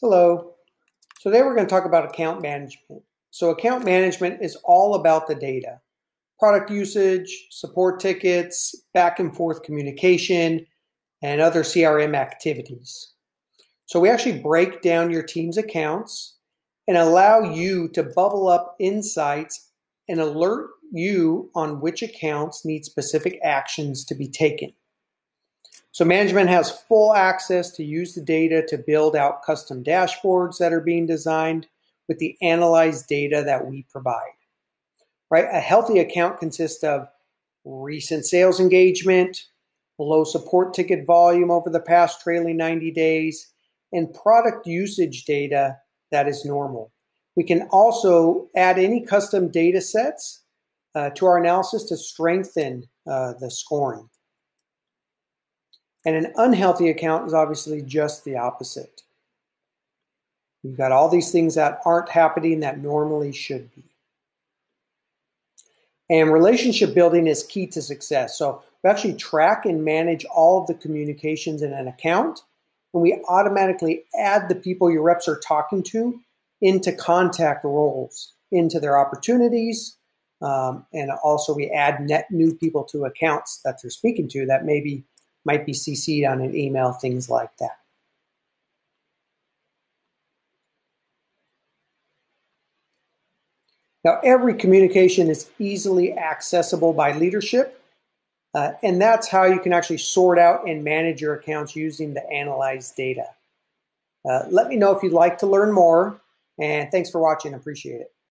Hello. Today we're going to talk about account management. So account management is all about the data. Product usage, support tickets, back and forth communication, and other CRM activities. So we actually break down your team's accounts and allow you to bubble up insights and alert you on which accounts need specific actions to be taken. So management has full access to use the data to build out custom dashboards that are being designed with the analyzed data that we provide. Right? A healthy account consists of recent sales engagement, low support ticket volume over the past trailing 90 days, and product usage data that is normal. We can also add any custom data sets uh, to our analysis to strengthen uh, the scoring. And an unhealthy account is obviously just the opposite. You've got all these things that aren't happening that normally should be. And relationship building is key to success. So we actually track and manage all of the communications in an account, and we automatically add the people your reps are talking to into contact roles, into their opportunities, um, and also we add net new people to accounts that they're speaking to that maybe might be CC'd on an email, things like that. Now, every communication is easily accessible by leadership, uh, and that's how you can actually sort out and manage your accounts using the analyzed data. Uh, let me know if you'd like to learn more, and thanks for watching. Appreciate it.